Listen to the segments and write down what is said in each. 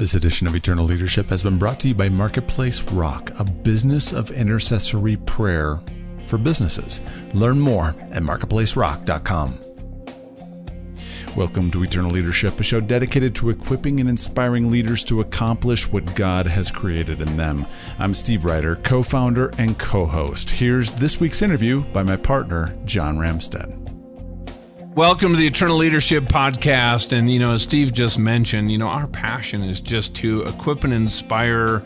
This edition of Eternal Leadership has been brought to you by Marketplace Rock, a business of intercessory prayer for businesses. Learn more at marketplacerock.com. Welcome to Eternal Leadership, a show dedicated to equipping and inspiring leaders to accomplish what God has created in them. I'm Steve Ryder, co founder and co host. Here's this week's interview by my partner, John Ramstead. Welcome to the Eternal Leadership Podcast. And, you know, as Steve just mentioned, you know, our passion is just to equip and inspire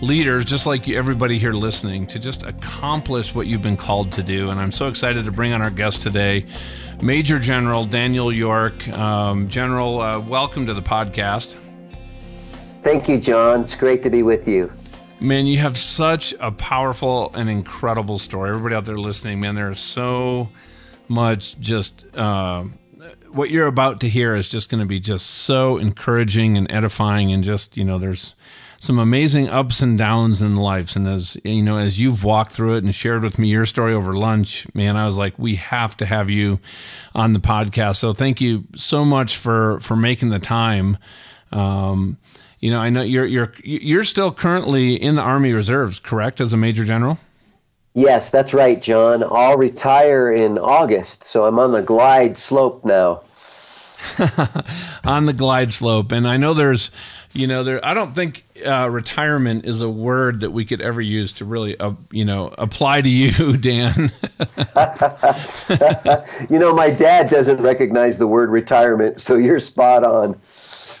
leaders, just like everybody here listening, to just accomplish what you've been called to do. And I'm so excited to bring on our guest today, Major General Daniel York. Um, General, uh, welcome to the podcast. Thank you, John. It's great to be with you. Man, you have such a powerful and incredible story. Everybody out there listening, man, there are so much just uh, what you're about to hear is just going to be just so encouraging and edifying and just you know there's some amazing ups and downs in lives and as you know as you've walked through it and shared with me your story over lunch man i was like we have to have you on the podcast. So thank you so much for for making the time. Um, you know i know you're you're you're still currently in the army reserves correct as a major general Yes, that's right, John. I'll retire in August, so I'm on the glide slope now. on the glide slope, and I know there's, you know, there. I don't think uh, retirement is a word that we could ever use to really, uh, you know, apply to you, Dan. you know, my dad doesn't recognize the word retirement, so you're spot on.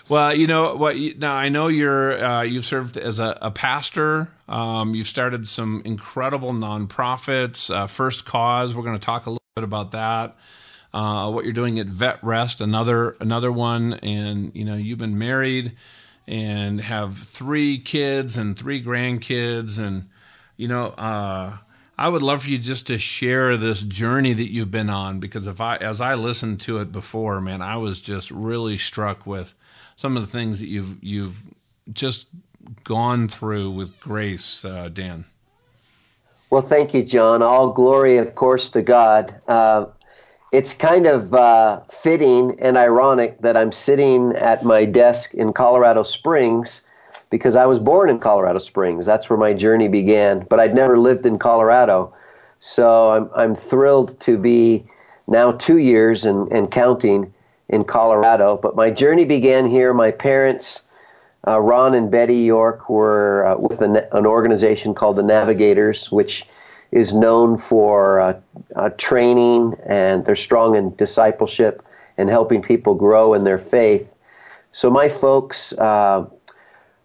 Well, you know what? Now I know you're uh, you've served as a, a pastor. Um, you've started some incredible nonprofits. Uh, First Cause. We're going to talk a little bit about that. Uh, what you're doing at Vet Rest, another another one, and you know you've been married and have three kids and three grandkids, and you know uh, I would love for you just to share this journey that you've been on because if I as I listened to it before, man, I was just really struck with some of the things that you've you've just gone through with grace, uh, Dan. Well, thank you, John. All glory, of course, to God. Uh, it's kind of uh, fitting and ironic that I'm sitting at my desk in Colorado Springs because I was born in Colorado Springs. That's where my journey began, but I'd never lived in Colorado. So I'm, I'm thrilled to be now two years and, and counting in Colorado. But my journey began here. My parents, uh, Ron and Betty York, were uh, with an, an, organization called the Navigators, which is known for uh, uh, training and they're strong in discipleship and helping people grow in their faith. So my folks, uh,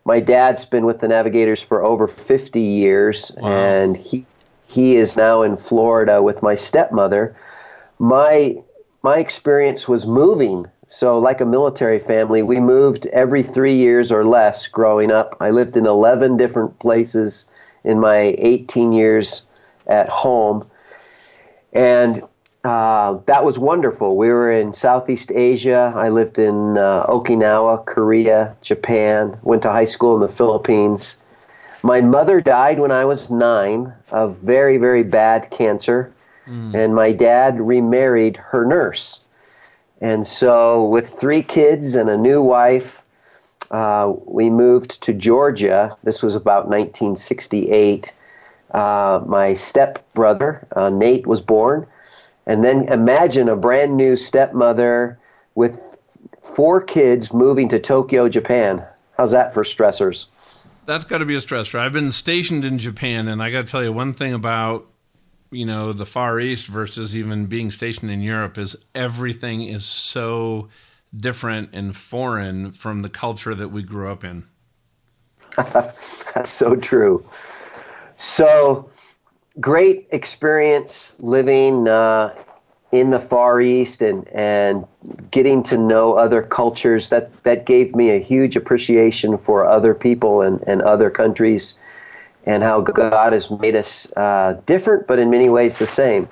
my dad's been with the Navigators for over 50 years, wow. and he he is now in Florida with my stepmother. My my experience was moving. So, like a military family, we moved every three years or less growing up. I lived in 11 different places in my 18 years at home. And uh, that was wonderful. We were in Southeast Asia. I lived in uh, Okinawa, Korea, Japan, went to high school in the Philippines. My mother died when I was nine of very, very bad cancer. Mm. And my dad remarried her nurse. And so, with three kids and a new wife, uh, we moved to Georgia. This was about 1968. Uh, my stepbrother, uh, Nate, was born. And then imagine a brand new stepmother with four kids moving to Tokyo, Japan. How's that for stressors? That's got to be a stressor. I've been stationed in Japan, and I got to tell you one thing about you know the Far East versus even being stationed in Europe is everything is so different and foreign from the culture that we grew up in. That's so true. So great experience living uh, in the Far East and and getting to know other cultures. That that gave me a huge appreciation for other people and, and other countries and how God has made us uh, different, but in many ways the same.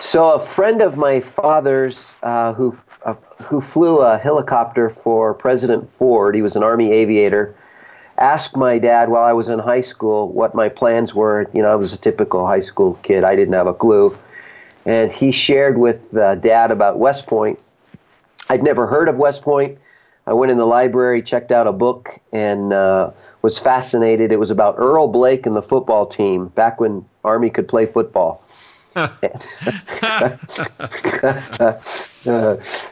So, a friend of my father's uh, who uh, who flew a helicopter for President Ford, he was an Army aviator, asked my dad while I was in high school what my plans were. You know, I was a typical high school kid; I didn't have a clue, and he shared with Dad about West Point. I'd never heard of West Point. I went in the library, checked out a book, and uh, was fascinated. It was about Earl Blaik and the football team back when Army could play football.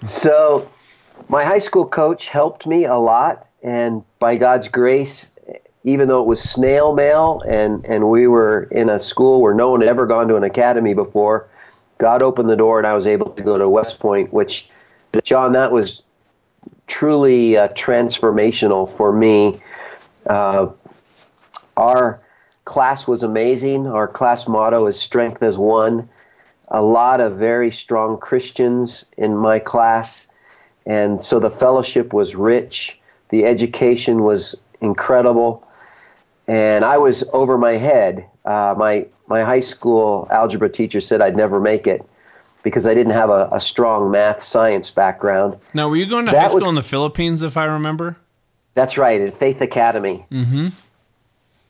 so, my high school coach helped me a lot, and by God's grace, even though it was snail mail and, and we were in a school where no one had ever gone to an academy before, God opened the door and I was able to go to West Point, which, John, that was truly uh, transformational for me. Uh, our class was amazing. Our class motto is strength as one. A lot of very strong Christians in my class. And so the fellowship was rich. The education was incredible and I was over my head. Uh, my my high school algebra teacher said I'd never make it because I didn't have a, a strong math science background. Now, were you going to that high school was, in the Philippines, if I remember? That's right, at Faith Academy. Mm-hmm.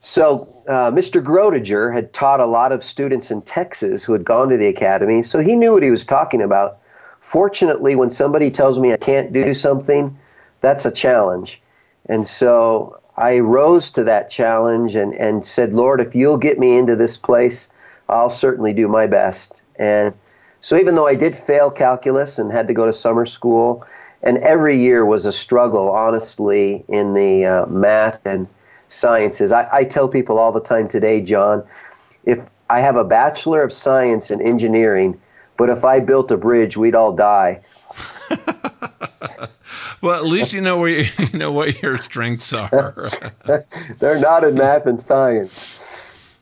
So, uh, Mr. Grotiger had taught a lot of students in Texas who had gone to the academy, so he knew what he was talking about. Fortunately, when somebody tells me I can't do something, that's a challenge. And so I rose to that challenge and, and said, Lord, if you'll get me into this place, I'll certainly do my best. And so, even though I did fail calculus and had to go to summer school, and every year was a struggle, honestly, in the uh, math and sciences, I, I tell people all the time today, John, if I have a Bachelor of Science in engineering, but if I built a bridge, we'd all die. well, at least you know where you, you know what your strengths are. They're not in math and science.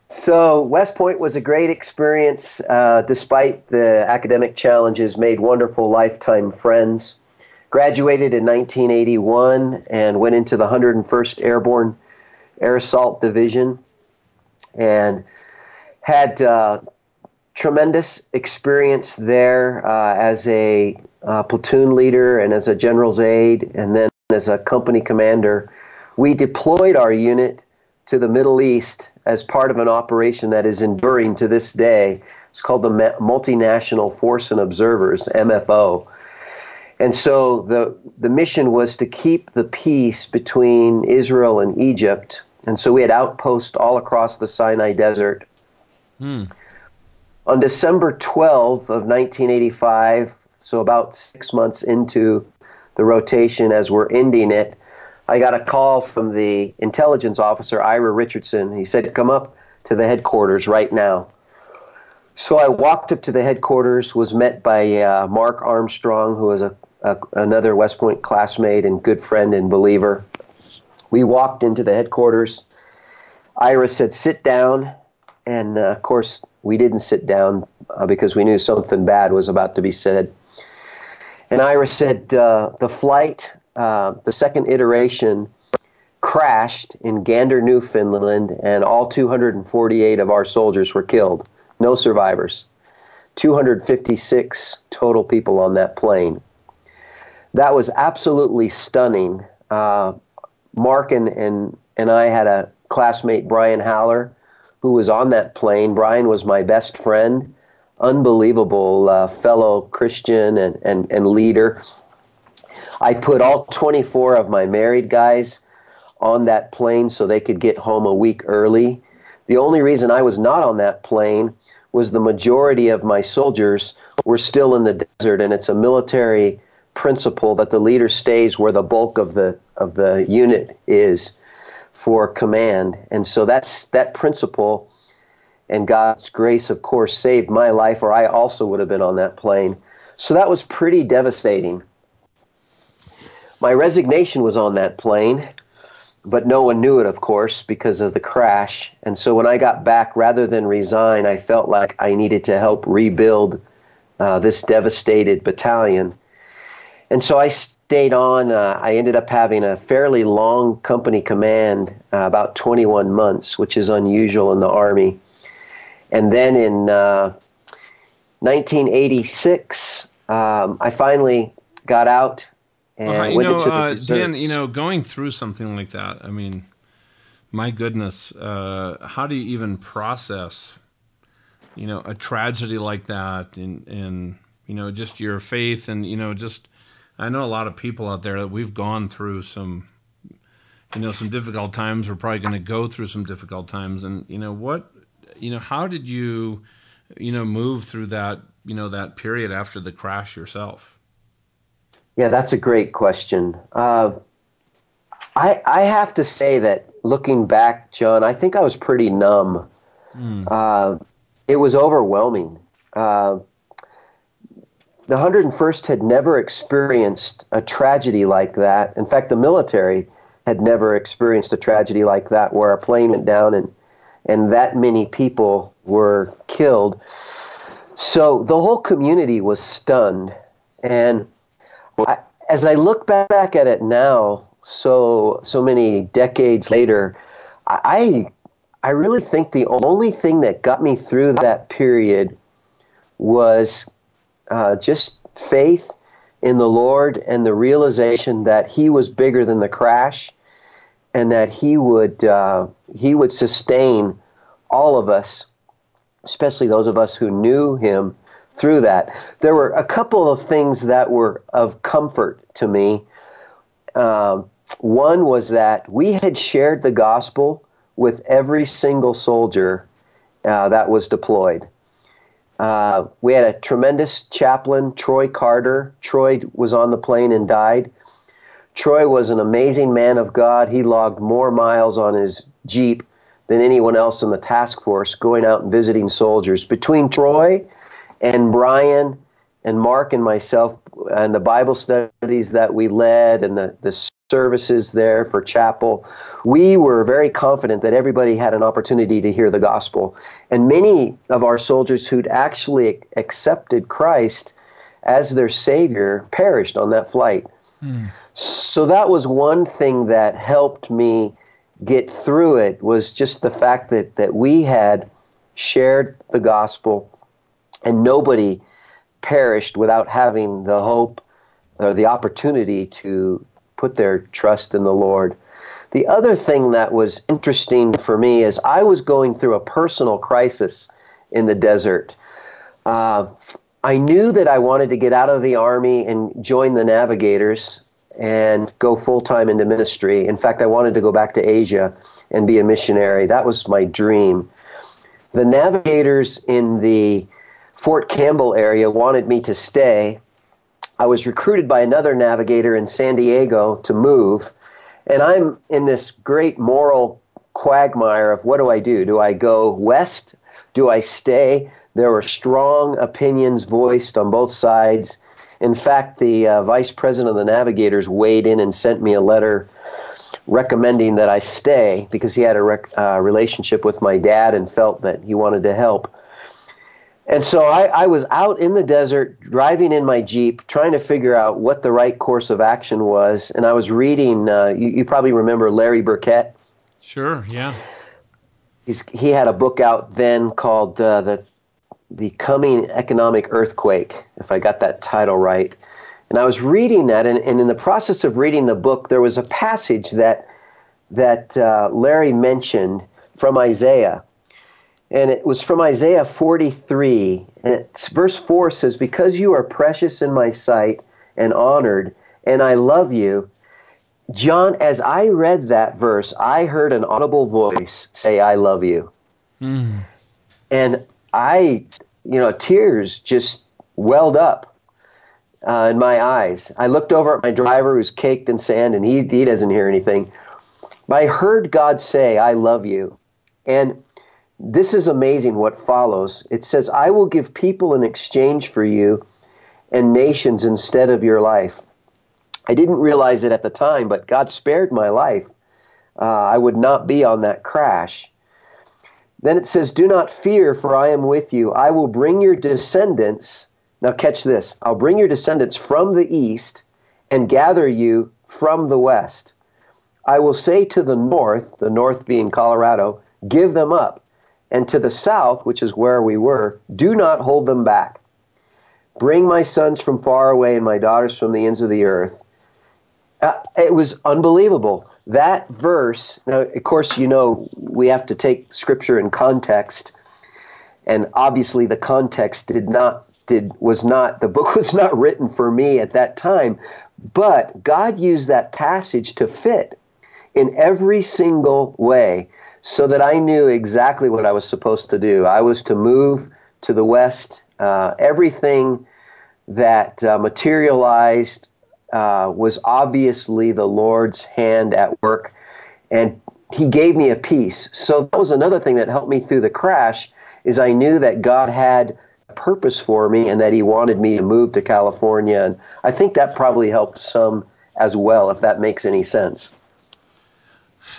So West Point was a great experience, uh, despite the academic challenges. Made wonderful lifetime friends. Graduated in 1981 and went into the 101st Airborne Air Assault Division, and had uh, tremendous experience there uh, as a uh, platoon leader and as a general's aide, and then as a company commander. We deployed our unit to the Middle East as part of an operation that is enduring to this day. It's called the Multinational Force and Observers, MFO. And so the, the mission was to keep the peace between Israel and Egypt. And so we had outposts all across the Sinai Desert. Hmm. On December 12th of 1985, so about six months into the rotation as we're ending it, I got a call from the intelligence officer, Ira Richardson. He said, Come up to the headquarters right now. So I walked up to the headquarters, was met by uh, Mark Armstrong, who was a, another West Point classmate and good friend and believer. We walked into the headquarters. Ira said, Sit down. And uh, of course, we didn't sit down uh, because we knew something bad was about to be said. And Ira said uh, the flight, uh, the second iteration, crashed in Gander, Newfoundland, and all 248 of our soldiers were killed. No survivors. 256 total people on that plane. That was absolutely stunning. Uh, Mark and, and, and I had a classmate, Brian Haller, who was on that plane. Brian was my best friend unbelievable uh, fellow Christian and, and, and leader. I put all 24 of my married guys on that plane so they could get home a week early. The only reason I was not on that plane was the majority of my soldiers were still in the desert, and it's a military principle that the leader stays where the bulk of the of the unit is for command. And so that's that principle and God's grace, of course, saved my life, or I also would have been on that plane. So that was pretty devastating. My resignation was on that plane, but no one knew it, of course, because of the crash. And so when I got back, rather than resign, I felt like I needed to help rebuild uh, this devastated battalion. And so I stayed on. Uh, I ended up having a fairly long company command, uh, about 21 months, which is unusual in the Army. And then in uh, 1986, um, I finally got out and well, went know, uh, Dan, you know, going through something like that, I mean, my goodness, uh, how do you even process, you know, a tragedy like that and, and, you know, just your faith and, you know, just, I know a lot of people out there that we've gone through some, you know, some difficult times. We're probably going to go through some difficult times, and you know what, you know, how did you, you know, move through that, you know, that period after the crash yourself? Yeah, that's a great question. Uh, I I have to say that looking back, John, I think I was pretty numb. Mm. Uh, it was overwhelming. Uh, the 101st had never experienced a tragedy like that. In fact, the military had never experienced a tragedy like that where a plane went down and, and that many people were killed. So the whole community was stunned. And I, as I look back at it now, so so many decades later, I I really think the only thing that got me through that period was uh, just faith in the Lord and the realization that He was bigger than the crash, and that He would uh, He would sustain all of us, especially those of us who knew Him through that. There were a couple of things that were of comfort to me. Um, one was that we had shared the gospel with every single soldier uh, that was deployed. Uh, we had a tremendous chaplain, Troy Carter. Troy was on the plane and died. Troy was an amazing man of God. He logged more miles on his Jeep than anyone else in the task force going out and visiting soldiers. Between Troy and Brian and Mark and myself and the Bible studies that we led and the, the services there for chapel, we were very confident that everybody had an opportunity to hear the gospel. And many of our soldiers who'd actually accepted Christ as their Savior perished on that flight. Mm. So that was one thing that helped me get through it was just the fact that, that we had shared the gospel and nobody perished without having the hope or the opportunity to put their trust in the Lord. The other thing that was interesting for me is I was going through a personal crisis in the desert. Uh, I knew that I wanted to get out of the army and join the navigators and go full time into ministry. In fact, I wanted to go back to Asia and be a missionary. That was my dream. The navigators in the Fort Campbell area wanted me to stay, I was recruited by another navigator in San Diego to move, and I'm in this great moral quagmire of what do I do? Do I go west? Do I stay? There were strong opinions voiced on both sides. In fact, the uh, vice president of the Navigators weighed in and sent me a letter recommending that I stay because he had a rec- uh, relationship with my dad and felt that he wanted to help. And so I, I, was out in the desert driving in my Jeep trying to figure out what the right course of action was. And I was reading, uh, you, you, probably remember Larry Burkett. Sure, yeah. He's, he had a book out then called uh, the, the Coming Economic Earthquake, if I got that title right. And I was reading that, and, and in the process of reading the book, there was a passage that, that uh, Larry mentioned from Isaiah and it was from Isaiah 43. And verse 4 says, Because you are precious in my sight and honored, and I love you. John, as I read that verse, I heard an audible voice say, I love you. Mm. And I, you know, tears just welled up uh, in my eyes. I looked over at my driver who's caked in sand, and he, he doesn't hear anything. But I heard God say, I love you. And this is amazing what follows. It says, I will give people in exchange for you and nations instead of your life. I didn't realize it at the time, but God spared my life. Uh, I would not be on that crash. Then it says, Do not fear, for I am with you. I will bring your descendants. Now, catch this I'll bring your descendants from the east and gather you from the west. I will say to the north, the north being Colorado, give them up and to the south, which is where we were, do not hold them back. Bring my sons from far away and my daughters from the ends of the earth. Uh, it was unbelievable. That verse, now, of course, you know, we have to take scripture in context. And obviously, the context did not did was not the book was not written for me at that time, but God used that passage to fit in every single way so that I knew exactly what I was supposed to do. I was to move to the west. Uh, everything that uh, materialized uh, was obviously the Lord's hand at work, and He gave me a peace. So that was another thing that helped me through the crash. Is I knew that God had a purpose for me and that He wanted me to move to California, and I think that probably helped some as well, if that makes any sense.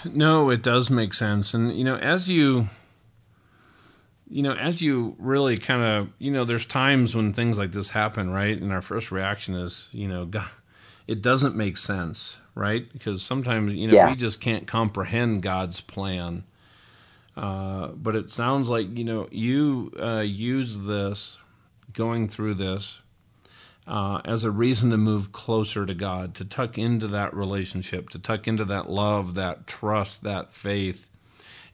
No, it does make sense, and you know, as you you know, as you really kind of, you know, there's times when things like this happen, right? And our first reaction is, you know, God, it doesn't make sense, right? Because sometimes, you know, yeah. we just can't comprehend God's plan. Uh, but it sounds like, you know, you uh, use this, going through this, uh, as a reason to move closer to God, to tuck into that relationship, to tuck into that love, that trust, that faith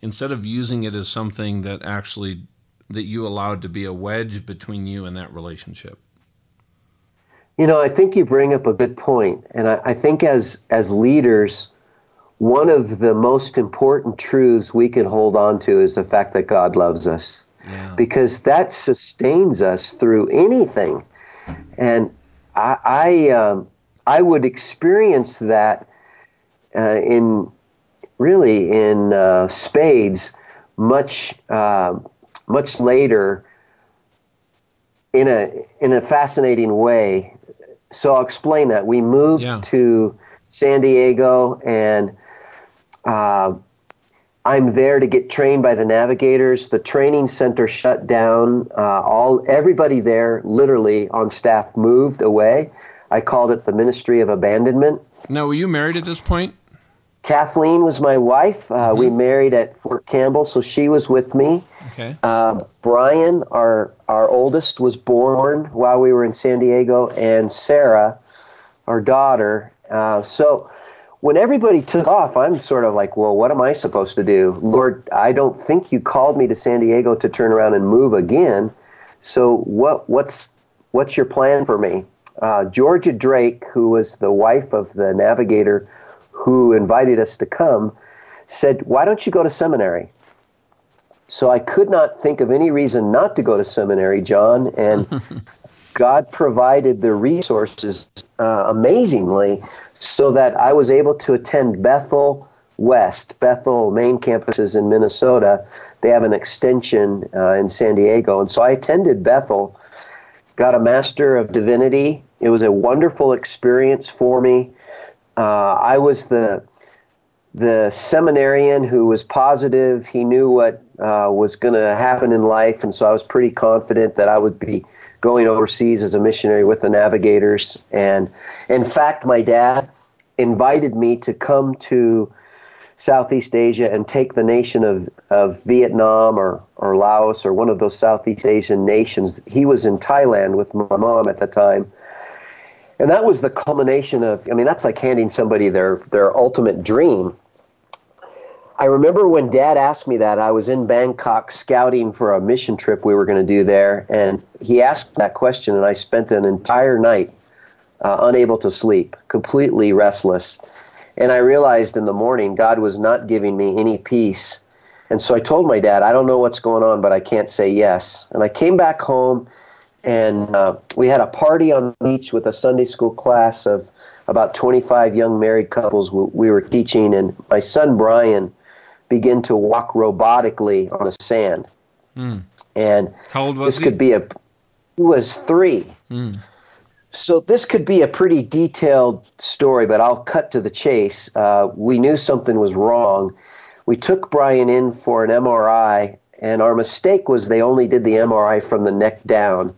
instead of using it as something that actually that you allowed to be a wedge between you and that relationship. You know i think you bring up a good point and i, I think as as leaders one of the most important truths we can hold on to is the fact that god loves us. Yeah. because that sustains us through anything and i i, um, I would experience that uh, in really in uh, spades much uh, much later in a in a fascinating way. So I'll explain that. We moved yeah. to San Diego and uh, I'm there to get trained by the navigators. The training center shut down. Uh, all everybody there, literally on staff, moved away. I called it the Ministry of Abandonment. Now, were you married at this point? Kathleen was my wife. Uh, mm-hmm. We married at Fort Campbell, so she was with me. Okay. Uh, Brian, our our oldest, was born while we were in San Diego, and Sarah, our daughter. Uh, so when everybody took off, I'm sort of like, well, what am I supposed to do? Lord, I don't think you called me to San Diego to turn around and move again. So what what's what's your plan for me? Uh, Georgia Drake, who was the wife of the navigator who invited us to come, said, Why don't you go to seminary? So I could not think of any reason not to go to seminary, John, and God provided the resources uh, amazingly so that I was able to attend Bethel West, Bethel main campuses in Minnesota. They have an extension uh, in San Diego. And so I attended Bethel, got a Master of Divinity. It was a wonderful experience for me. Uh, I was the the seminarian who was positive. He knew what uh, was going to happen in life, and so I was pretty confident that I would be going overseas as a missionary with the Navigators. And in fact, my dad invited me to come to Southeast Asia and take the nation of, of Vietnam or, or Laos or one of those Southeast Asian nations. He was in Thailand with my mom at the time and that was the culmination of i mean that's like handing somebody their their ultimate dream i remember when dad asked me that i was in bangkok scouting for a mission trip we were going to do there and he asked that question and i spent an entire night uh, unable to sleep completely restless. And i realized in the morning god was not giving me any peace. And so i told my dad i don't know what's going on but i can't say yes. And i came back home and uh, we had a party on the beach with a Sunday school class of about 25 young married couples we were teaching, and my son Brian began to walk robotically on the sand. Mm. And how old was this he? could be a he was three. Mm. So this could be a pretty detailed story, but I'll cut to the chase. Uh, we knew something was wrong. We took Brian in for an MRI, and our mistake was they only did the MRI from the neck down.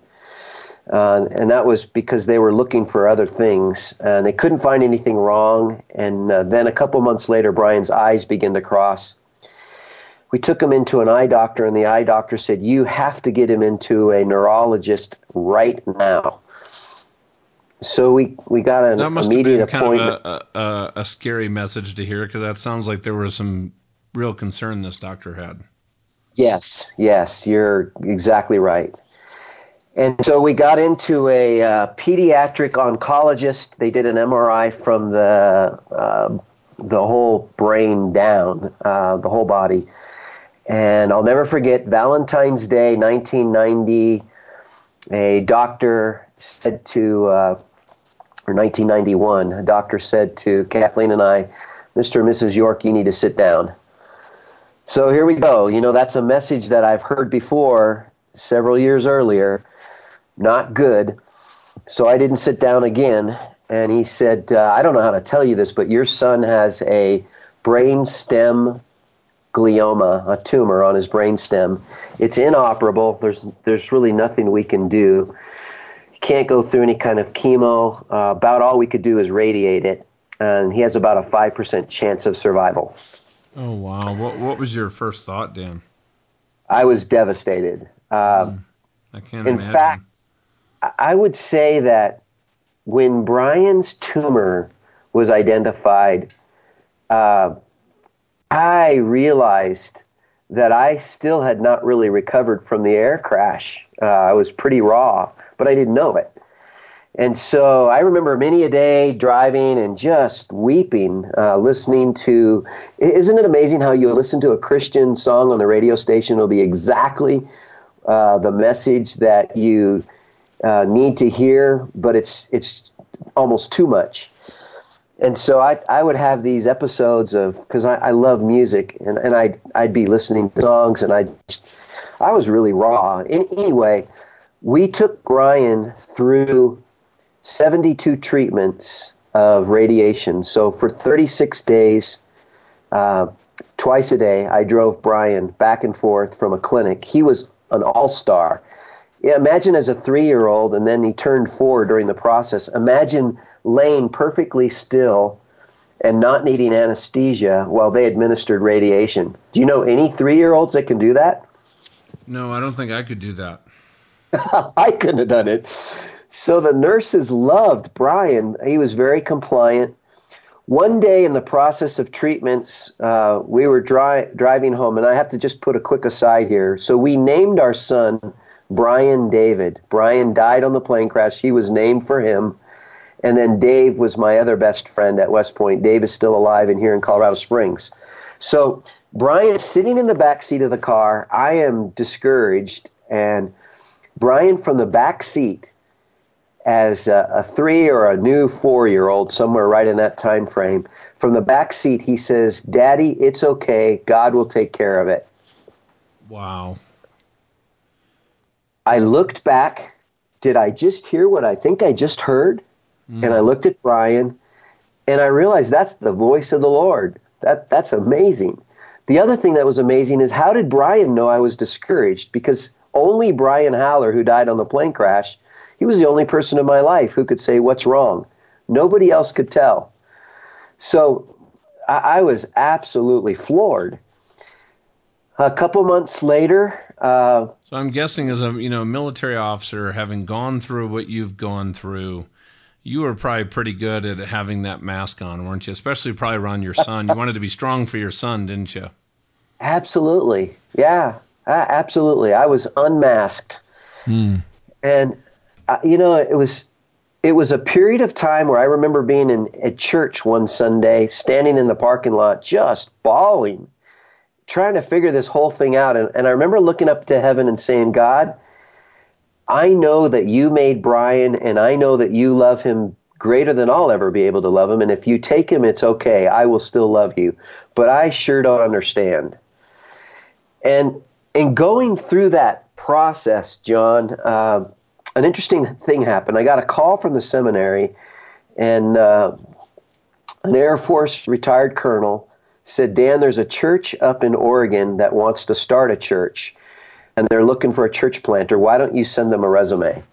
Uh, and that was because they were looking for other things and they couldn't find anything wrong. And uh, then a couple months later, Brian's eyes began to cross. We took him into an eye doctor, and the eye doctor said, You have to get him into a neurologist right now. So we, we got an that must immediate have been appointment. Kind of a, a, a scary message to hear because that sounds like there was some real concern this doctor had. Yes, yes, you're exactly right And so we got into a uh, pediatric oncologist. They did an MRI from the uh, the whole brain down, uh, the whole body. And I'll never forget Valentine's Day, 1990. A doctor said to, uh, or 1991, a doctor said to Kathleen and I, Mr. and Mrs. York, you need to sit down. So here we go. You know, that's a message that I've heard before several years earlier. Not good. So I didn't sit down again. And he said, uh, I don't know how to tell you this, but your son has a brain stem glioma, a tumor on his brain stem. It's inoperable. There's, there's really nothing we can do. He can't go through any kind of chemo. Uh, about all we could do is radiate it. And he has about a 5% chance of survival. Oh wow! What what was your first thought, Dan? I was devastated. Um, I can't in imagine. fact, I would say that when Brian's tumor was identified, uh, I realized that I still had not really recovered from the air crash. Uh, I was pretty raw, but I didn't know it. And so I remember many a day driving and just weeping, uh, listening to. Isn't it amazing how you listen to a Christian song on the radio station? It'll be exactly uh, the message that you uh, need to hear, but it's it's almost too much. And so I, I would have these episodes of because I, I love music and, and I'd, I'd be listening to songs and I I was really raw. In, anyway, we took Brian through 72 treatments of radiation. So for 36 days, uh, twice a day, I drove Brian back and forth from a clinic. He was an all star. Yeah, imagine as a three year old, and then he turned four during the process. Imagine laying perfectly still and not needing anesthesia while they administered radiation. Do you know any three year olds that can do that? No, I don't think I could do that. I couldn't have done it. So the nurses loved Brian. He was very compliant. One day in the process of treatments, uh, we were dri- driving home, and I have to just put a quick aside here. So we named our son Brian David. Brian died on the plane crash. He was named for him. And then Dave was my other best friend at West Point. Dave is still alive and here in Colorado Springs. So Brian is sitting in the back seat of the car. I am discouraged, and Brian from the back seat as a, a three or a new four year old, somewhere right in that time frame. From the back seat, he says, Daddy, it's okay. God will take care of it. Wow. I looked back. Did I just hear what I think I just heard? Mm. And I looked at Brian and I realized that's the voice of the Lord. That that's amazing. The other thing that was amazing is how did Brian know I was discouraged? Because only Brian Haller, who died on the plane crash, he was the only person in my life who could say what's wrong. Nobody else could tell. So I, I was absolutely floored. A couple months later, uh, so I'm guessing, as a you know military officer, having gone through what you've gone through, you were probably pretty good at having that mask on, weren't you? Especially probably around your son. you wanted to be strong for your son, didn't you? Absolutely, yeah, absolutely. I was unmasked, hmm. and uh, you know, it was it was a period of time where I remember being in at church one Sunday, standing in the parking lot, just bawling, trying to figure this whole thing out. And, and I remember looking up to heaven and saying, God, I know that you made Brian, and I know that you love him greater than I'll ever be able to love him. And if you take him, it's okay. I will still love you. But I sure don't understand. And in going through that process, John, uh, an interesting thing happened. I got a call from the seminary, and uh, an Air Force retired colonel said, Dan, there's a church up in Oregon that wants to start a church, and they're looking for a church planter. Why don't you send them a resume?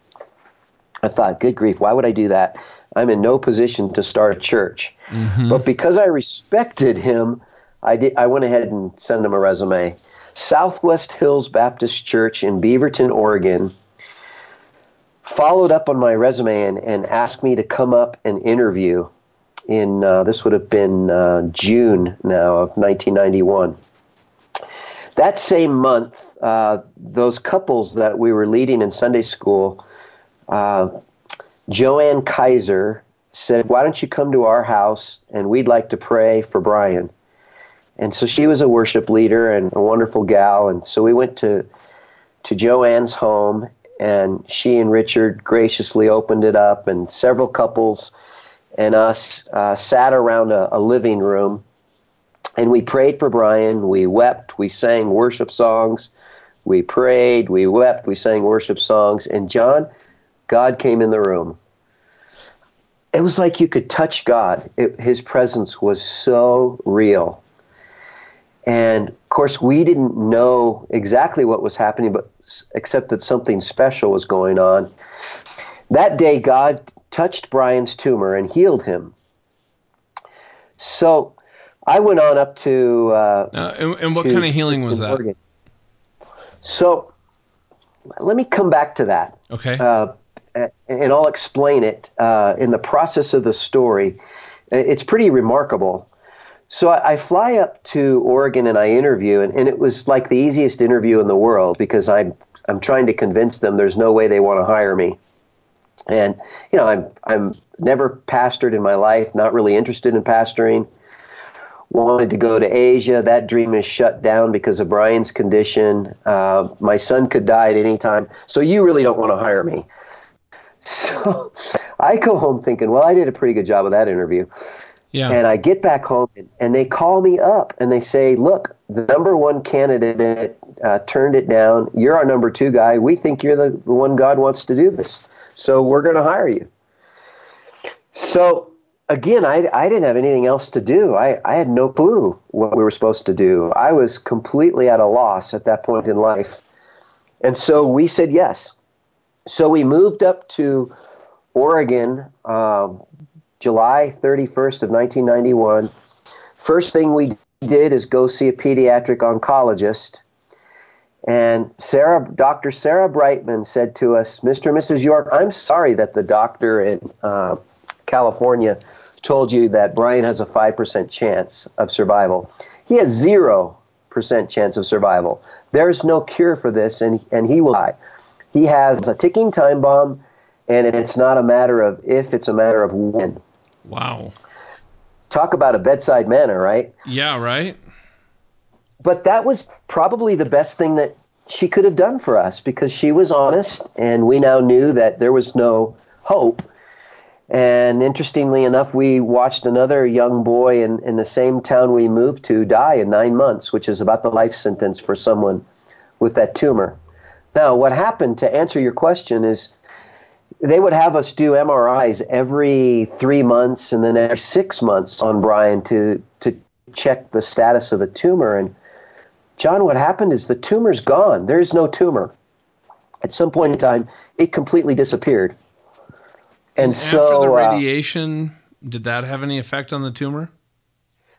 I thought, good grief, why would I do that? I'm in no position to start a church. Mm-hmm. But because I respected him, I did. I went ahead and sent him a resume. Southwest Hills Baptist Church in Beaverton, Oregon followed up on my resume and, and asked me to come up and interview in uh, this would have been uh, June now of 1991. That same month, uh, those couples that we were leading in Sunday school, uh, Joanne Kaiser said, Why don't you come to our house and we'd like to pray for Brian? And so she was a worship leader and a wonderful gal. And so we went to, to Joanne's home and she and Richard graciously opened it up, and several couples and us uh, sat around a, a living room and we prayed for Brian. We wept. We sang worship songs. We prayed. We wept. We sang worship songs. And John, God came in the room. It was like you could touch God. It, his presence was so real. And of course, we didn't know exactly what was happening, but except that something special was going on. That day, God touched Brian's tumor and healed him. So I went on up to. Uh, uh, and, and, what to, kind of healing was that? Oregon. So let me come back to that. Okay. Uh, and I'll explain it uh, in the process of the story. It's pretty remarkable. So I, I, fly up to Oregon and I interview, and, and, it was like the easiest interview in the world because I'm I'm trying to convince them there's no way they want to hire me. And you know, I'm I'm never pastored in my life, not really interested in pastoring wanted to go to Asia. That dream is shut down because of Brian's condition. Uh, my son could die at any time. So you really don't want to hire me. So I go home thinking, well, I did a pretty good job of that interview. Yeah. And I get back home and they call me up and they say, look, the number one candidate uh, turned it down. You're our number two guy. We think you're the, the one God wants to do this. So we're going to hire you. So again, I, I didn't have anything else to do. I, I had no clue what we were supposed to do. I was completely at a loss at that point in life. And so we said yes. So we moved up to Oregon um, July 31st of 1991. First thing we did is go see a pediatric oncologist. And Sarah, Dr. Sarah Brightman said to us, Mr. and Mrs. York, I'm sorry that the doctor in uh, California told you that Brian has a 5% chance of survival. He has 0% chance of survival. There's no cure for this, and, and he will die. He has a ticking time bomb, and it's not a matter of if, it's a matter of when. Wow. Talk about a bedside manner, right? Yeah, right. But that was probably the best thing that she could have done for us because she was honest, and we now knew that there was no hope and interestingly enough, we watched another young boy in, in the same town we moved to die in nine months, which is about the life sentence for someone with that tumor. Now, what happened to answer your question is they would have us do MRIs every three months and then every six months on Brian to, to check the status of the tumor. And John, what happened is the tumor's gone. There's no tumor. At some point in time, it completely disappeared. And, and so after the uh, radiation, uh, did that have any effect on the tumor?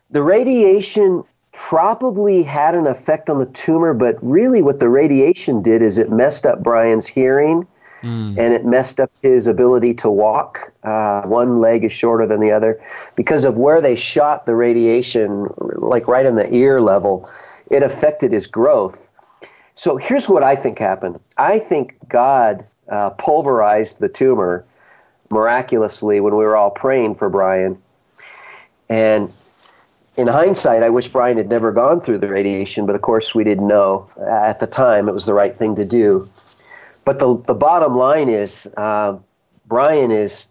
The radiation probably had an effect on the tumor, but really what the radiation did is it messed up Brian's hearing mm. and it messed up his ability to walk. Uh, one leg is shorter than the other because of where they shot the radiation, like right in the ear level. It affected his growth. So here's what I think happened. I think God uh, pulverized the tumor miraculously when we were all praying for Brian. And in hindsight, I wish Brian had never gone through the radiation, but of course we didn't know at the time it was the right thing to do. But the, the bottom line is uh, Brian is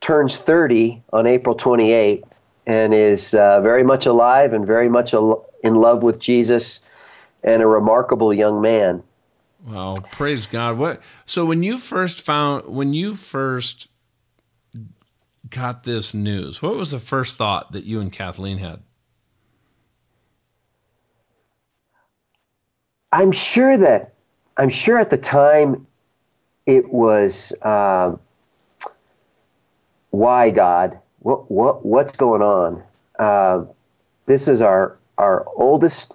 turns 30 on April 28th and is uh, very much alive and very much al- in love with Jesus and a remarkable young man. Well, praise God. What so when you first found when you first got this news, what was the first thought that you and Kathleen had? I'm sure that I'm sure at the time it was uh, why God? What what what's going on? Uh, this is our our oldest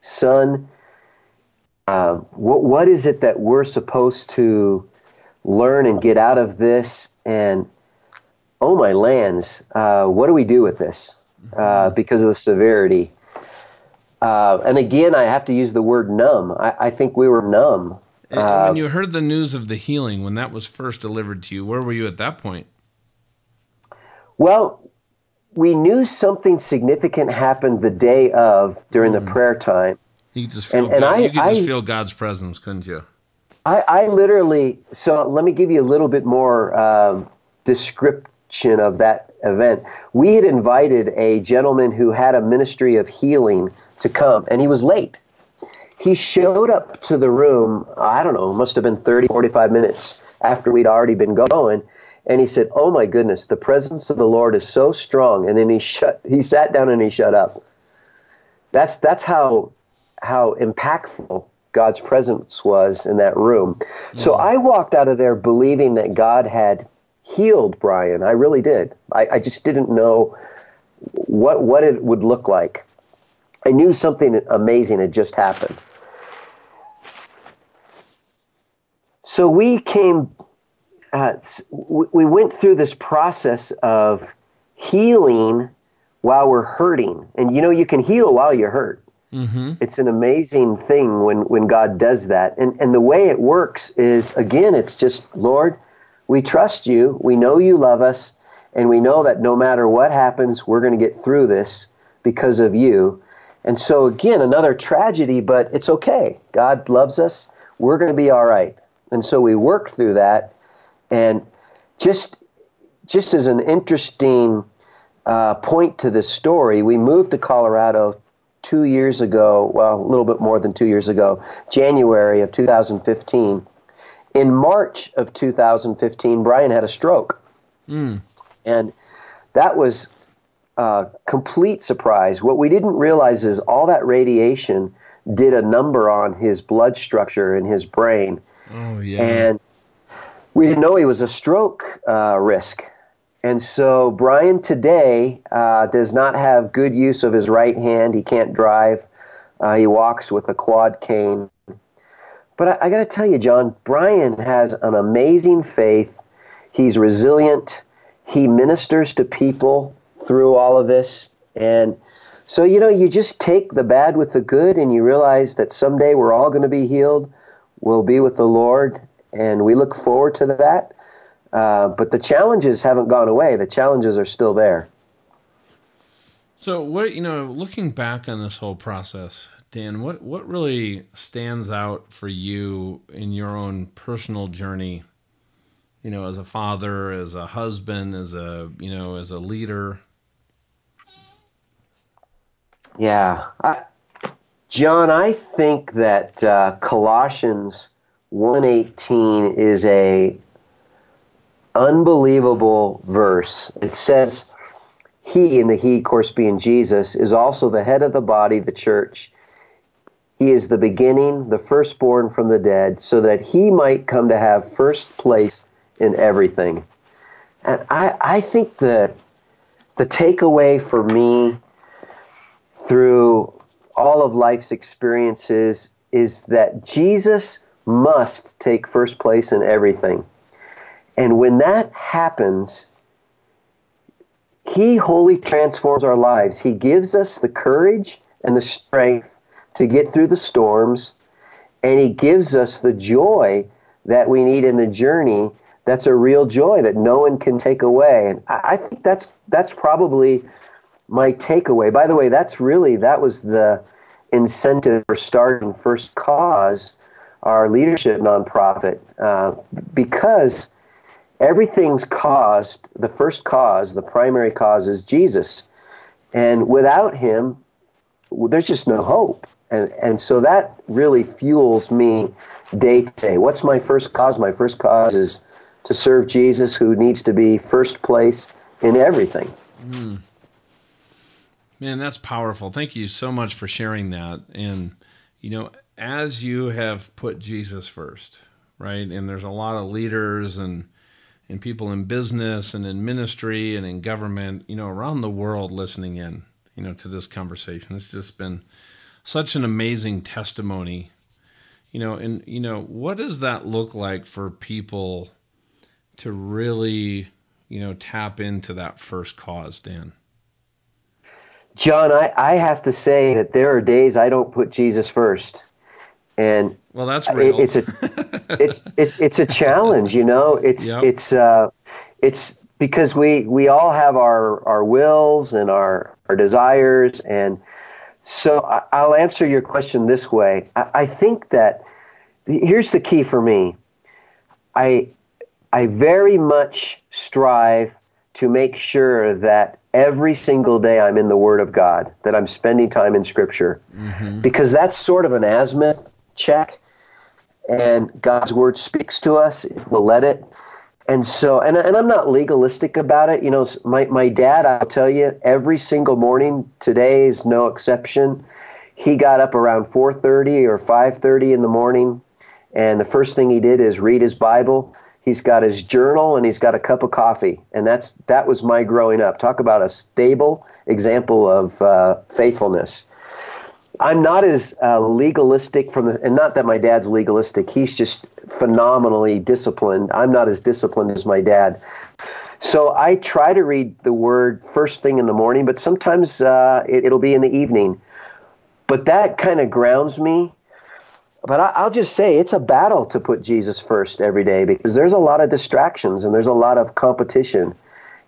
son. Uh, what what is it that we're supposed to learn and get out of this? And oh my lands, uh, what do we do with this? Uh, mm-hmm. because of the severity. uh, and again, I have to use the word numb. I, I think we were numb. And uh, when you heard the news of the healing, when that was first delivered to you, where were you at that point? Well, we knew something significant happened the day of during mm. the prayer time. You could just feel, and, and I, you could just I, feel God's presence, couldn't you? I, I, literally. So let me give you a little bit more um, description of that event. We had invited a gentleman who had a ministry of healing to come, and he was late. He showed up to the room, I don't know, must have been 30, 45 minutes after we'd already been going. And he said, Oh my goodness, the presence of the Lord is so strong. And then he shut he sat down and he shut up. That's that's how how impactful God's presence was in that room. Mm-hmm. So I walked out of there believing that God had healed Brian. I really did. I, I just didn't know what what it would look like. I knew something amazing had just happened. So we came, uh, we went through this process of healing while we're hurting. And you know, you can heal while you're hurt. Mm-hmm. It's an amazing thing when, when God does that. And, and the way it works is, again, it's just, Lord, we trust you. We know you love us. And we know that no matter what happens, we're going to get through this because of you. And so, again, another tragedy, but it's okay. God loves us. We're going to be all right. And so we worked through that. And just, just as an interesting uh, point to this story, we moved to Colorado two years ago, well, a little bit more than two years ago, January of 2015. In March of 2015, Brian had a stroke. Mm. And that was a complete surprise. What we didn't realize is all that radiation did a number on his blood structure in his brain. Oh, yeah. And we didn't know he was a stroke uh, risk. And so Brian today uh, does not have good use of his right hand. He can't drive. Uh, he walks with a quad cane. But I, I got to tell you, John, Brian has an amazing faith. He's resilient. He ministers to people through all of this. And so, you know, you just take the bad with the good and you realize that someday we're all going to be healed. We'll be with the Lord. And we look forward to that. Uh, but the challenges haven't gone away. The challenges are still there. So, what you know, looking back on this whole process, Dan, what what really stands out for you in your own personal journey? You know, as a father, as a husband, as a you know, as a leader. Yeah, I, John, I think that uh, Colossians one eighteen is a unbelievable verse. It says, He, and the He, of course, being Jesus, is also the head of the body, the church. He is the beginning, the firstborn from the dead, so that he might come to have first place in everything. And I, I think that the takeaway for me through all of life's experiences is that Jesus must take first place in everything. And when that happens, He wholly transforms our lives. He gives us the courage and the strength to get through the storms, and He gives us the joy that we need in the journey. That's a real joy that no one can take away. And I, think that's that's probably my takeaway. By the way, that's really that was the incentive for starting First Cause, our leadership nonprofit, uh, because everything's caused, the first cause, the primary cause is Jesus. And without him, there's just no hope. And, and so that really fuels me day to day. What's my first cause? My first cause is to serve Jesus, who needs to be first place in everything. Mm. Man, that's powerful. Thank you so much for sharing that. And, you know, as you have put Jesus first, right? And there's a lot of leaders and and people in business and in ministry and in government, you know, around the world listening in, you know, to this conversation. It's just been such an amazing testimony, you know, and, you know, what does that look like for people to really, you know, tap into that first cause, Dan? John, I, I have to say that there are days I don't put Jesus first. And well, that's real. It, it's a it's it's it's a challenge, you know. It's yep. it's uh, it's because we we all have our our wills and our our desires, and so I, will answer your question this way. I, I think that here's the key for me. I I very much strive to make sure that every single day I'm in the Word of God, that I'm spending time in Scripture, mm-hmm. because that's sort of an azimuth check, and God's Word speaks to us if we'll let it. And so, and, and I'm not legalistic about it. You know, my, my dad, I'll tell you, every single morning, today is no exception. He got up around 4.30 or 5.30 in the morning, and the first thing he did is read his Bible He's got his journal and he's got a cup of coffee, and that's that was my growing up. Talk about a stable example of uh, faithfulness. I'm not as uh, legalistic from the, and not that my dad's legalistic. He's just phenomenally disciplined. I'm not as disciplined as my dad. So I try to read the word first thing in the morning, but sometimes uh, it, it'll be in the evening. But that kind of grounds me but I, will just say it's a battle to put Jesus first every day because there's a lot of distractions and there's a lot of competition.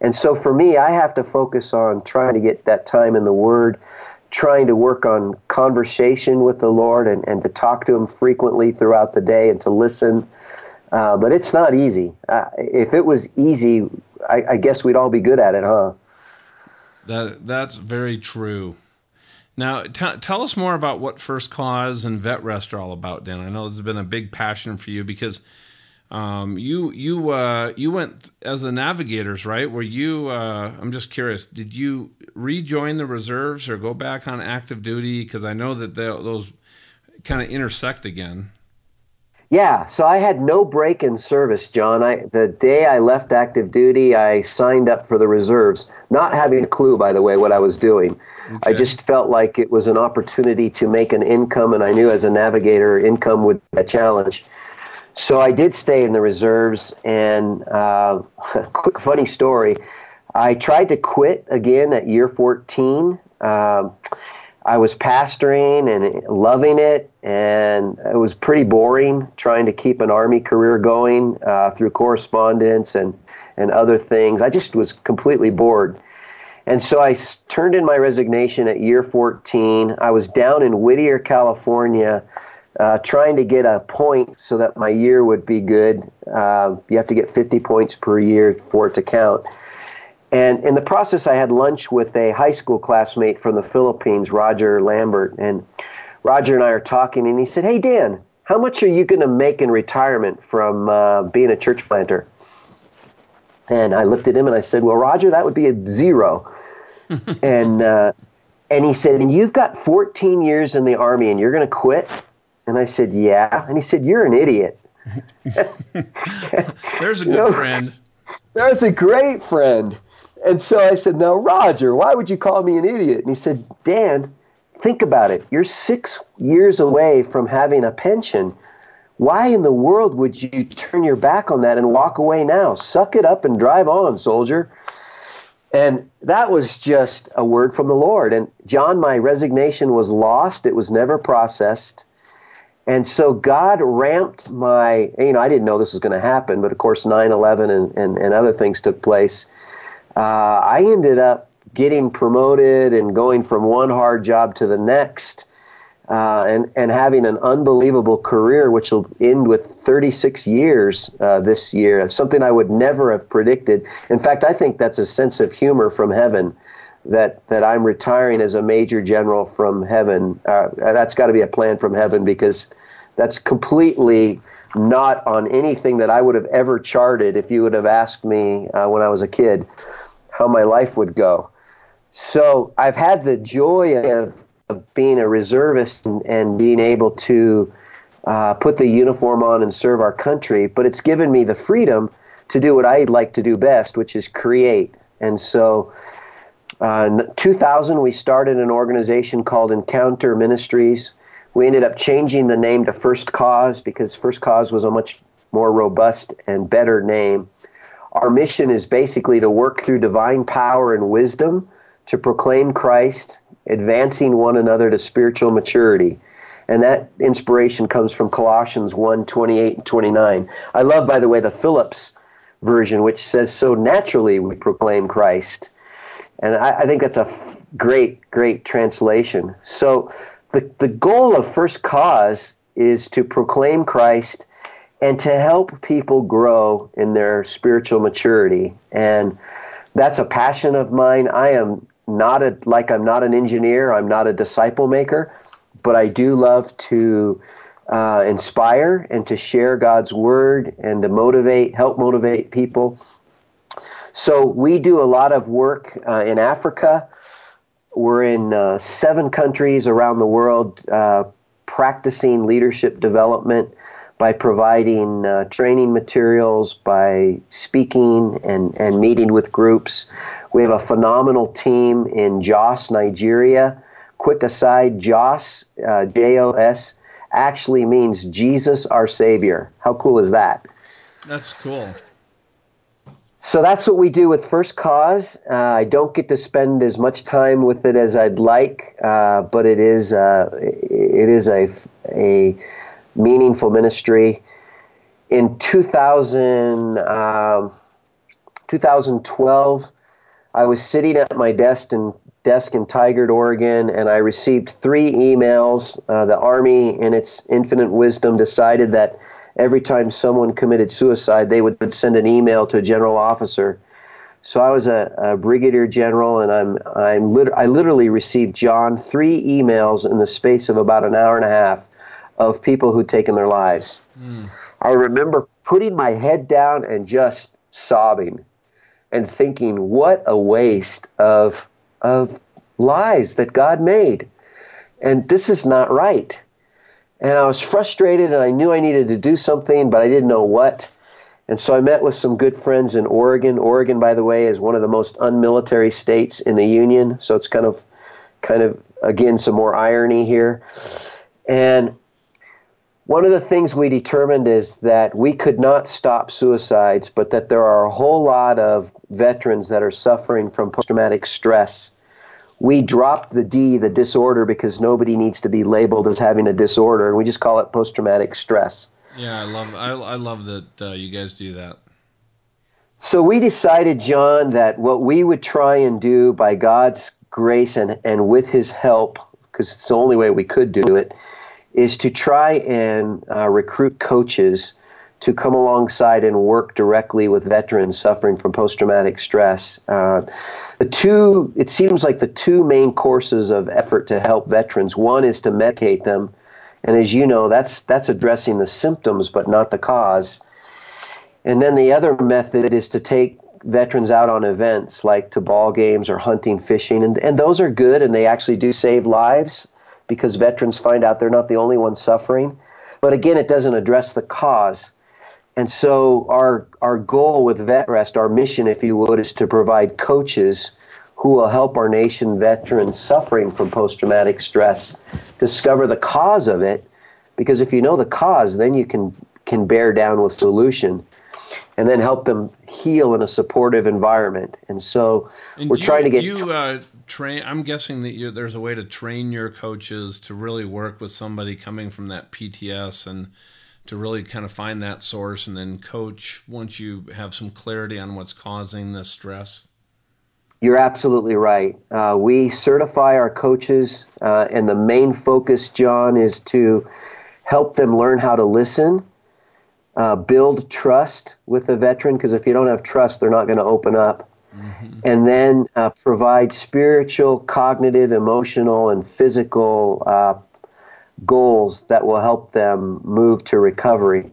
And so for me, I have to focus on trying to get that time in the Word, trying to work on conversation with the Lord and, and to talk to Him frequently throughout the day and to listen. Uh, but it's not easy. Uh, if it was easy, I, I guess we'd all be good at it, huh? That that's very true. Now, t- tell us more about what First Cause and Vet Rest are all about, Dan. I know this has been a big passion for you because um, you you uh, you went as the navigators, right? Were you? Uh, I'm just curious. Did you rejoin the reserves or go back on active duty? Because I know that those kind of intersect again. Yeah, so I had no break in service, John. I the day I left active duty, I signed up for the reserves, not having a clue, by the way, what I was doing. Okay. I just felt like it was an opportunity to make an income, and I knew as a navigator, income would be a challenge. So I did stay in the reserves, and uh, quick funny story. I tried to quit again at year 14. Um, I was pastoring and loving it, and it was pretty boring trying to keep an army career going uh, through correspondence and, and other things. I just was completely bored. And so I turned in my resignation at year 14. I was down in Whittier, California, uh, trying to get a point so that my year would be good. Uh, you have to get 50 points per year for it to count. And in the process, I had lunch with a high school classmate from the Philippines, Roger Lambert. And Roger and I are talking, and he said, Hey, Dan, how much are you going to make in retirement from uh, being a church planter? And I looked at him and I said, Well, Roger, that would be a zero. and, uh, and he said, And you've got 14 years in the Army and you're going to quit? And I said, Yeah. And he said, You're an idiot. There's a good you know, friend. There's a great friend. And so I said, Now, Roger, why would you call me an idiot? And he said, Dan, think about it. You're six years away from having a pension. Why in the world would you turn your back on that and walk away now? Suck it up and drive on, soldier. And that was just a word from the Lord. And John, my resignation was lost, it was never processed. And so God ramped my, you know, I didn't know this was going to happen, but of course 9 11 and, and, and other things took place. Uh, I ended up getting promoted and going from one hard job to the next uh, and, and having an unbelievable career, which will end with 36 years uh, this year, something I would never have predicted. In fact, I think that's a sense of humor from heaven that, that I'm retiring as a major general from heaven. Uh, that's got to be a plan from heaven because that's completely not on anything that I would have ever charted if you would have asked me uh, when I was a kid how my life would go. So I've had the joy of of being a reservist and, and being able to uh, put the uniform on and serve our country, but it's given me the freedom to do what I like to do best, which is create. And so, uh, in 2000, we started an organization called Encounter Ministries. We ended up changing the name to First Cause because First Cause was a much more robust and better name. Our mission is basically to work through divine power and wisdom to proclaim Christ, advancing one another to spiritual maturity. And that inspiration comes from Colossians 1 28 and 29. I love, by the way, the Phillips version, which says, So naturally we proclaim Christ. And I, I think that's a f- great, great translation. So the, the goal of First Cause is to proclaim Christ and to help people grow in their spiritual maturity. And that's a passion of mine. I am not a like I'm not an engineer. I'm not a disciple maker, but I do love to uh, inspire and to share God's word and to motivate, help motivate people. So we do a lot of work uh, in Africa. We're in uh, seven countries around the world uh, practicing leadership development by providing uh, training materials, by speaking and, and meeting with groups. We have a phenomenal team in Jos, Nigeria. Quick aside, Jos, uh, J O S, actually means Jesus our Savior. How cool is that? That's cool. So that's what we do with First Cause. Uh, I don't get to spend as much time with it as I'd like, uh, but it is uh, it is a a meaningful ministry. In 2000, um, 2012, I was sitting at my desk in, desk in Tigard, Oregon, and I received three emails. Uh, the Army, in its infinite wisdom, decided that every time someone committed suicide, they would, would send an email to a general officer. So I was a, a brigadier general, and I'm I'm lit- I literally received John three emails in the space of about an hour and a half of people who'd taken their lives. Mm. I remember putting my head down and just sobbing and thinking, what a waste of, of lives that God made. And this is not right. And I was frustrated and I knew I needed to do something, but I didn't know what. And so I met with some good friends in Oregon. Oregon, by the way, is one of the most unmilitary states in the Union. So it's kind of, kind of, again, some more irony here. And one of the things we determined is that we could not stop suicides, but that there are a whole lot of veterans that are suffering from post traumatic stress. We dropped the D, the disorder, because nobody needs to be labeled as having a disorder, and we just call it post traumatic stress. Yeah, I love I, I love that uh, you guys do that. So we decided, John, that what we would try and do by God's grace and, and with His help, because it's the only way we could do it, is to try and uh, recruit coaches to come alongside and work directly with veterans suffering from post traumatic stress. Uh, the two, it seems like the two main courses of effort to help veterans one is to medicate them. And as you know, that's, that's addressing the symptoms but not the cause. And then the other method is to take veterans out on events like to ball games or hunting, fishing. And, and those are good and they actually do save lives because veterans find out they're not the only ones suffering. But again, it doesn't address the cause. And so our our goal with VetRest, our mission, if you would, is to provide coaches who will help our nation veterans suffering from post-traumatic stress discover the cause of it. Because if you know the cause, then you can can bear down with solution and then help them heal in a supportive environment. And so and we're you, trying to get you uh, train. I'm guessing that you, there's a way to train your coaches to really work with somebody coming from that PTS and to really kind of find that source and then coach once you have some clarity on what's causing the stress. You're absolutely right. Uh, we certify our coaches, uh, and the main focus, John, is to help them learn how to listen uh, build trust with the veteran because if you don't have trust, they're not going to open up. Mm-hmm. And then uh, provide spiritual, cognitive, emotional, and physical uh, goals that will help them move to recovery.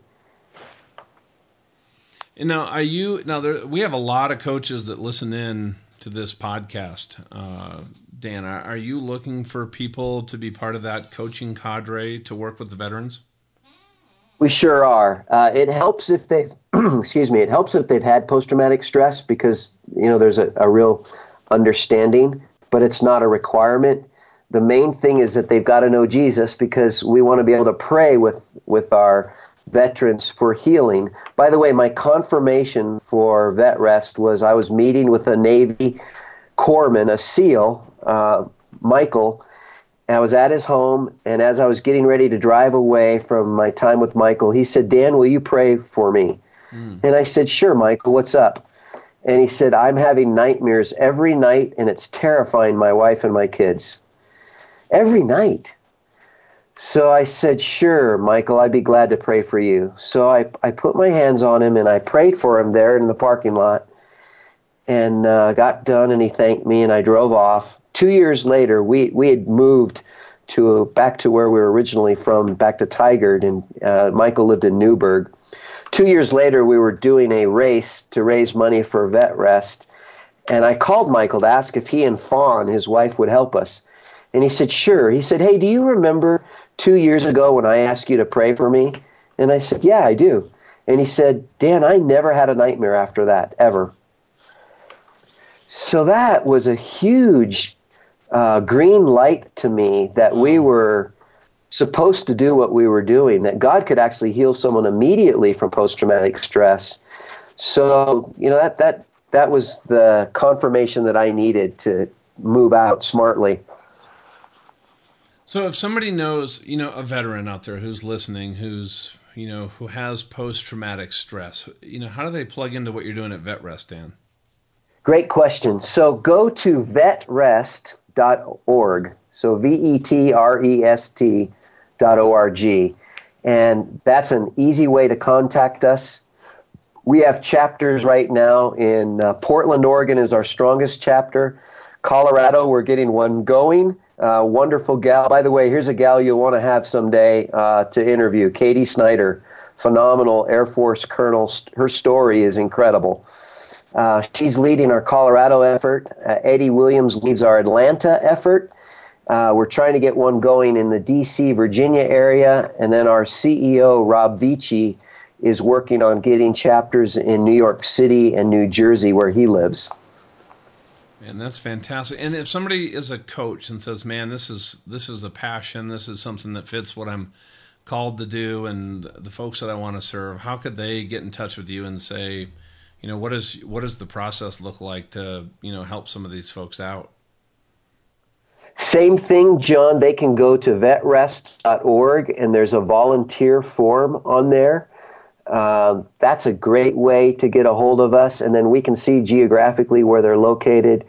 And now, are you now? There, we have a lot of coaches that listen in to this podcast. Uh, Dan, are, are you looking for people to be part of that coaching cadre to work with the veterans? We sure are. Uh, it helps if they've, excuse me, it helps if they've had post traumatic stress because, you know, there's a, a real understanding, but it's not a requirement. The main thing is that they've got to know Jesus because we want to be able to pray with, with our veterans for healing. By the way, my confirmation for vet rest was I was meeting with a Navy corpsman, a SEAL, uh, Michael. I was at his home, and as I was getting ready to drive away from my time with Michael, he said, Dan, will you pray for me? Mm. And I said, Sure, Michael, what's up? And he said, I'm having nightmares every night, and it's terrifying my wife and my kids. Every night. So I said, Sure, Michael, I'd be glad to pray for you. So I, I put my hands on him and I prayed for him there in the parking lot and uh, got done, and he thanked me, and I drove off. Two years later, we, we had moved to back to where we were originally from, back to Tigard, and uh, Michael lived in Newberg. Two years later, we were doing a race to raise money for Vet Rest, and I called Michael to ask if he and Fawn, his wife, would help us. And he said, Sure. He said, Hey, do you remember two years ago when I asked you to pray for me? And I said, Yeah, I do. And he said, Dan, I never had a nightmare after that, ever. So that was a huge uh, green light to me that we mm. were supposed to do what we were doing, that God could actually heal someone immediately from post traumatic stress. So, you know, that, that, that was the confirmation that I needed to move out smartly. So, if somebody knows, you know, a veteran out there who's listening, who's, you know, who has post traumatic stress, you know, how do they plug into what you're doing at VetRest, Dan? Great question. So go to vetrest.org. So V E T R E S T dot O R G. And that's an easy way to contact us. We have chapters right now in uh, Portland, Oregon is our strongest chapter. Colorado, we're getting one going. Uh, wonderful gal. By the way, here's a gal you'll want to have someday uh, to interview. Katie Snyder, phenomenal Air Force colonel. Her story is incredible. Uh, she's leading our Colorado effort. Uh, Eddie Williams leads our Atlanta effort. Uh, we're trying to get one going in the D.C., Virginia area. And then our CEO, Rob Vici, is working on getting chapters in New York City and New Jersey, where he lives. And that's fantastic. And if somebody is a coach and says, "Man, this is this is a passion. This is something that fits what I'm called to do, and the folks that I want to serve," how could they get in touch with you and say, you know what is what does the process look like to you know help some of these folks out same thing john they can go to vetrest.org and there's a volunteer form on there uh, that's a great way to get a hold of us and then we can see geographically where they're located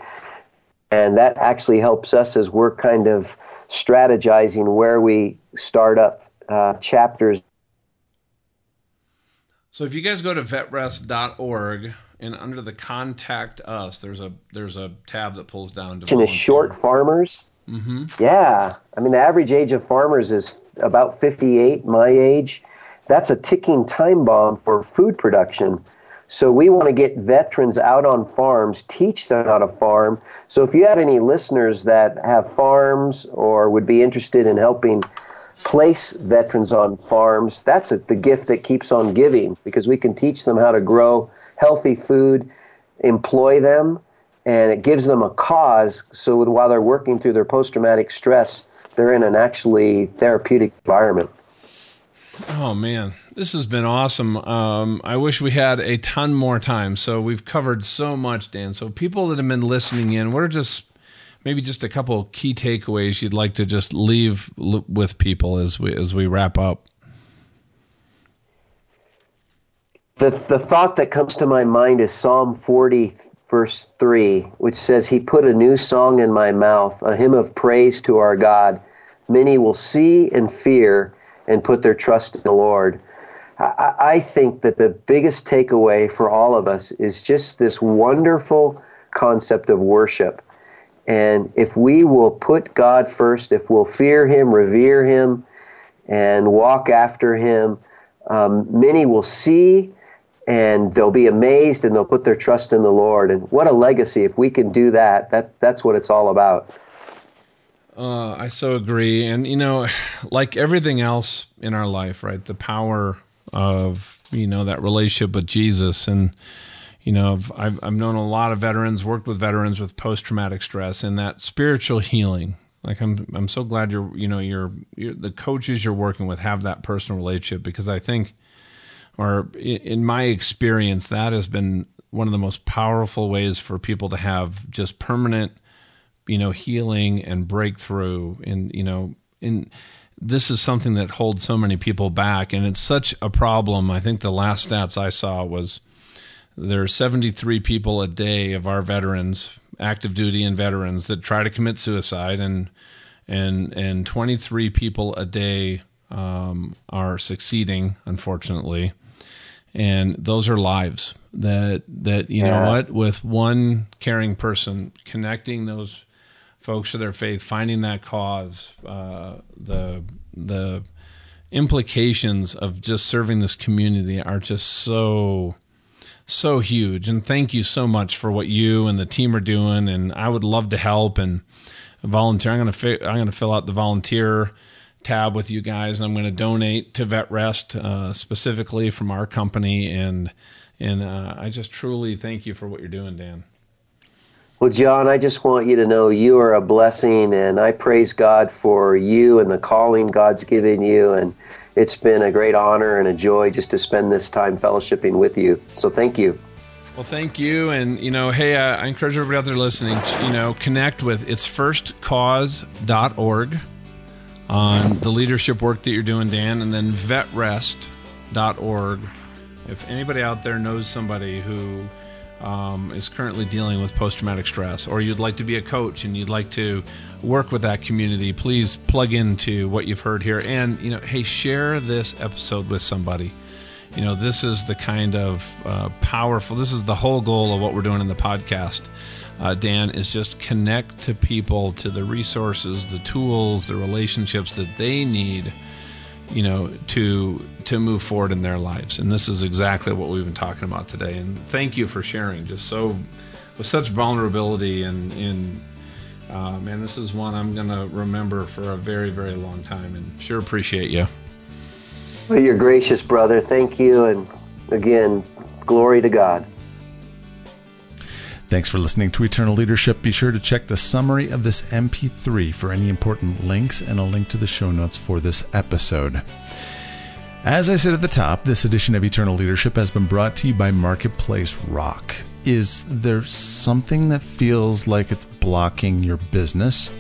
and that actually helps us as we're kind of strategizing where we start up uh, chapters so if you guys go to vetrest.org and under the contact us, there's a there's a tab that pulls down to short farmers. Mm-hmm. Yeah, I mean the average age of farmers is about 58. My age, that's a ticking time bomb for food production. So we want to get veterans out on farms, teach them how to farm. So if you have any listeners that have farms or would be interested in helping place veterans on farms. That's a, the gift that keeps on giving because we can teach them how to grow healthy food, employ them, and it gives them a cause. So while they're working through their post traumatic stress, they're in an actually therapeutic environment. Oh man, this has been awesome. Um, I wish we had a ton more time. So we've covered so much, Dan. So people that have been listening in, what are just maybe just a couple key takeaways you'd like to just leave with people as we as we wrap up. The the thought that comes to my mind is Psalm 40 verse 3, which says he put a new song in my mouth, a hymn of praise to our God. Many will see and fear and put their trust in the Lord. I, I think that the biggest takeaway for all of us is just this wonderful concept of worship and if we will put God first, if we'll fear Him, revere Him, and walk after Him, um, many will see and they'll be amazed and they'll put their trust in the Lord. And what a legacy if we can do that. That that's what it's all about. Uh, I so agree. And you know, like everything else in our life, right? The power of you know that relationship with Jesus and you know, I've, I've known a lot of veterans, worked with veterans with post traumatic stress, and that spiritual healing. Like I'm, I'm so glad you're, you know, you're, you're the coaches you're working with have that personal relationship because I think, or in my experience, that has been one of the most powerful ways for people to have just permanent, you know, healing and breakthrough. And you know, in this is something that holds so many people back, and it's such a problem. I think the last stats I saw was there are 73 people a day of our veterans, active duty and veterans, that try to commit suicide, and and and 23 people a day um, are succeeding, unfortunately and those are lives that that you yeah. know what with one caring person connecting those folks to their faith finding that cause uh, the the implications of just serving this community are just so so huge and thank you so much for what you and the team are doing and I would love to help and volunteer I'm to fi- I'm to fill out the volunteer tab with you guys. And I'm to donate to VetRest uh, specifically from our company, and and uh, I just truly thank you for what you're doing, Dan. Well, John, I just want you to know you are a blessing, and I praise God for you and the calling God's given you. And it's been a great honor and a joy just to spend this time fellowshipping with you. So thank you. Well, thank you. And, you know, hey, uh, I encourage everybody out there listening, you know, connect with it's firstcause.org on the leadership work that you're doing, Dan, and then vetrest.org. If anybody out there knows somebody who um, is currently dealing with post traumatic stress, or you'd like to be a coach and you'd like to work with that community, please plug into what you've heard here. And, you know, hey, share this episode with somebody. You know, this is the kind of uh, powerful, this is the whole goal of what we're doing in the podcast uh, Dan, is just connect to people, to the resources, the tools, the relationships that they need, you know, to to move forward in their lives. And this is exactly what we've been talking about today. And thank you for sharing, just so with such vulnerability and in. Uh, man, this is one I'm to remember for a very, very long time, and sure appreciate you. Well, you're gracious, brother. Thank you, and again, glory to God. Thanks for listening to Eternal Leadership. Be sure to check the summary of this MP3 for any important links and a link to the show notes for this episode. As I said at the top, this edition of Eternal Leadership has been brought to you by Marketplace Rock. Is there something that feels like it's blocking your business?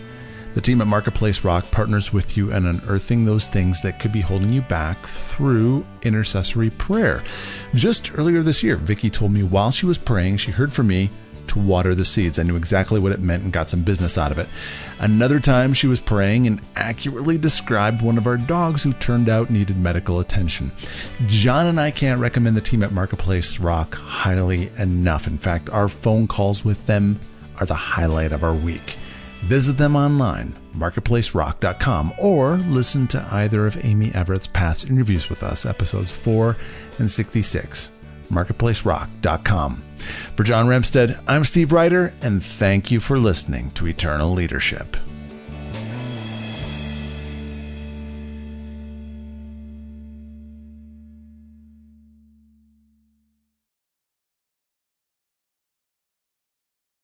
The team at Marketplace Rock partners with you in unearthing those things that could be holding you back through intercessory prayer. Just earlier this year, Vicki told me while she was praying, she heard from me to water the seeds. I knew exactly what it meant and got some business out of it. Another time, she was praying and accurately described one of our dogs who turned out needed medical attention. John and I can't recommend the team at Marketplace Rock highly enough. In fact, our phone calls with them are the highlight of our week. Visit them online, marketplacerock.com, or listen to either of Amy Everett's past interviews with us, episodes 4 and 66, marketplacerock.com. For John Ramstead, I'm Steve Ryder, and thank you for listening to Eternal Leadership.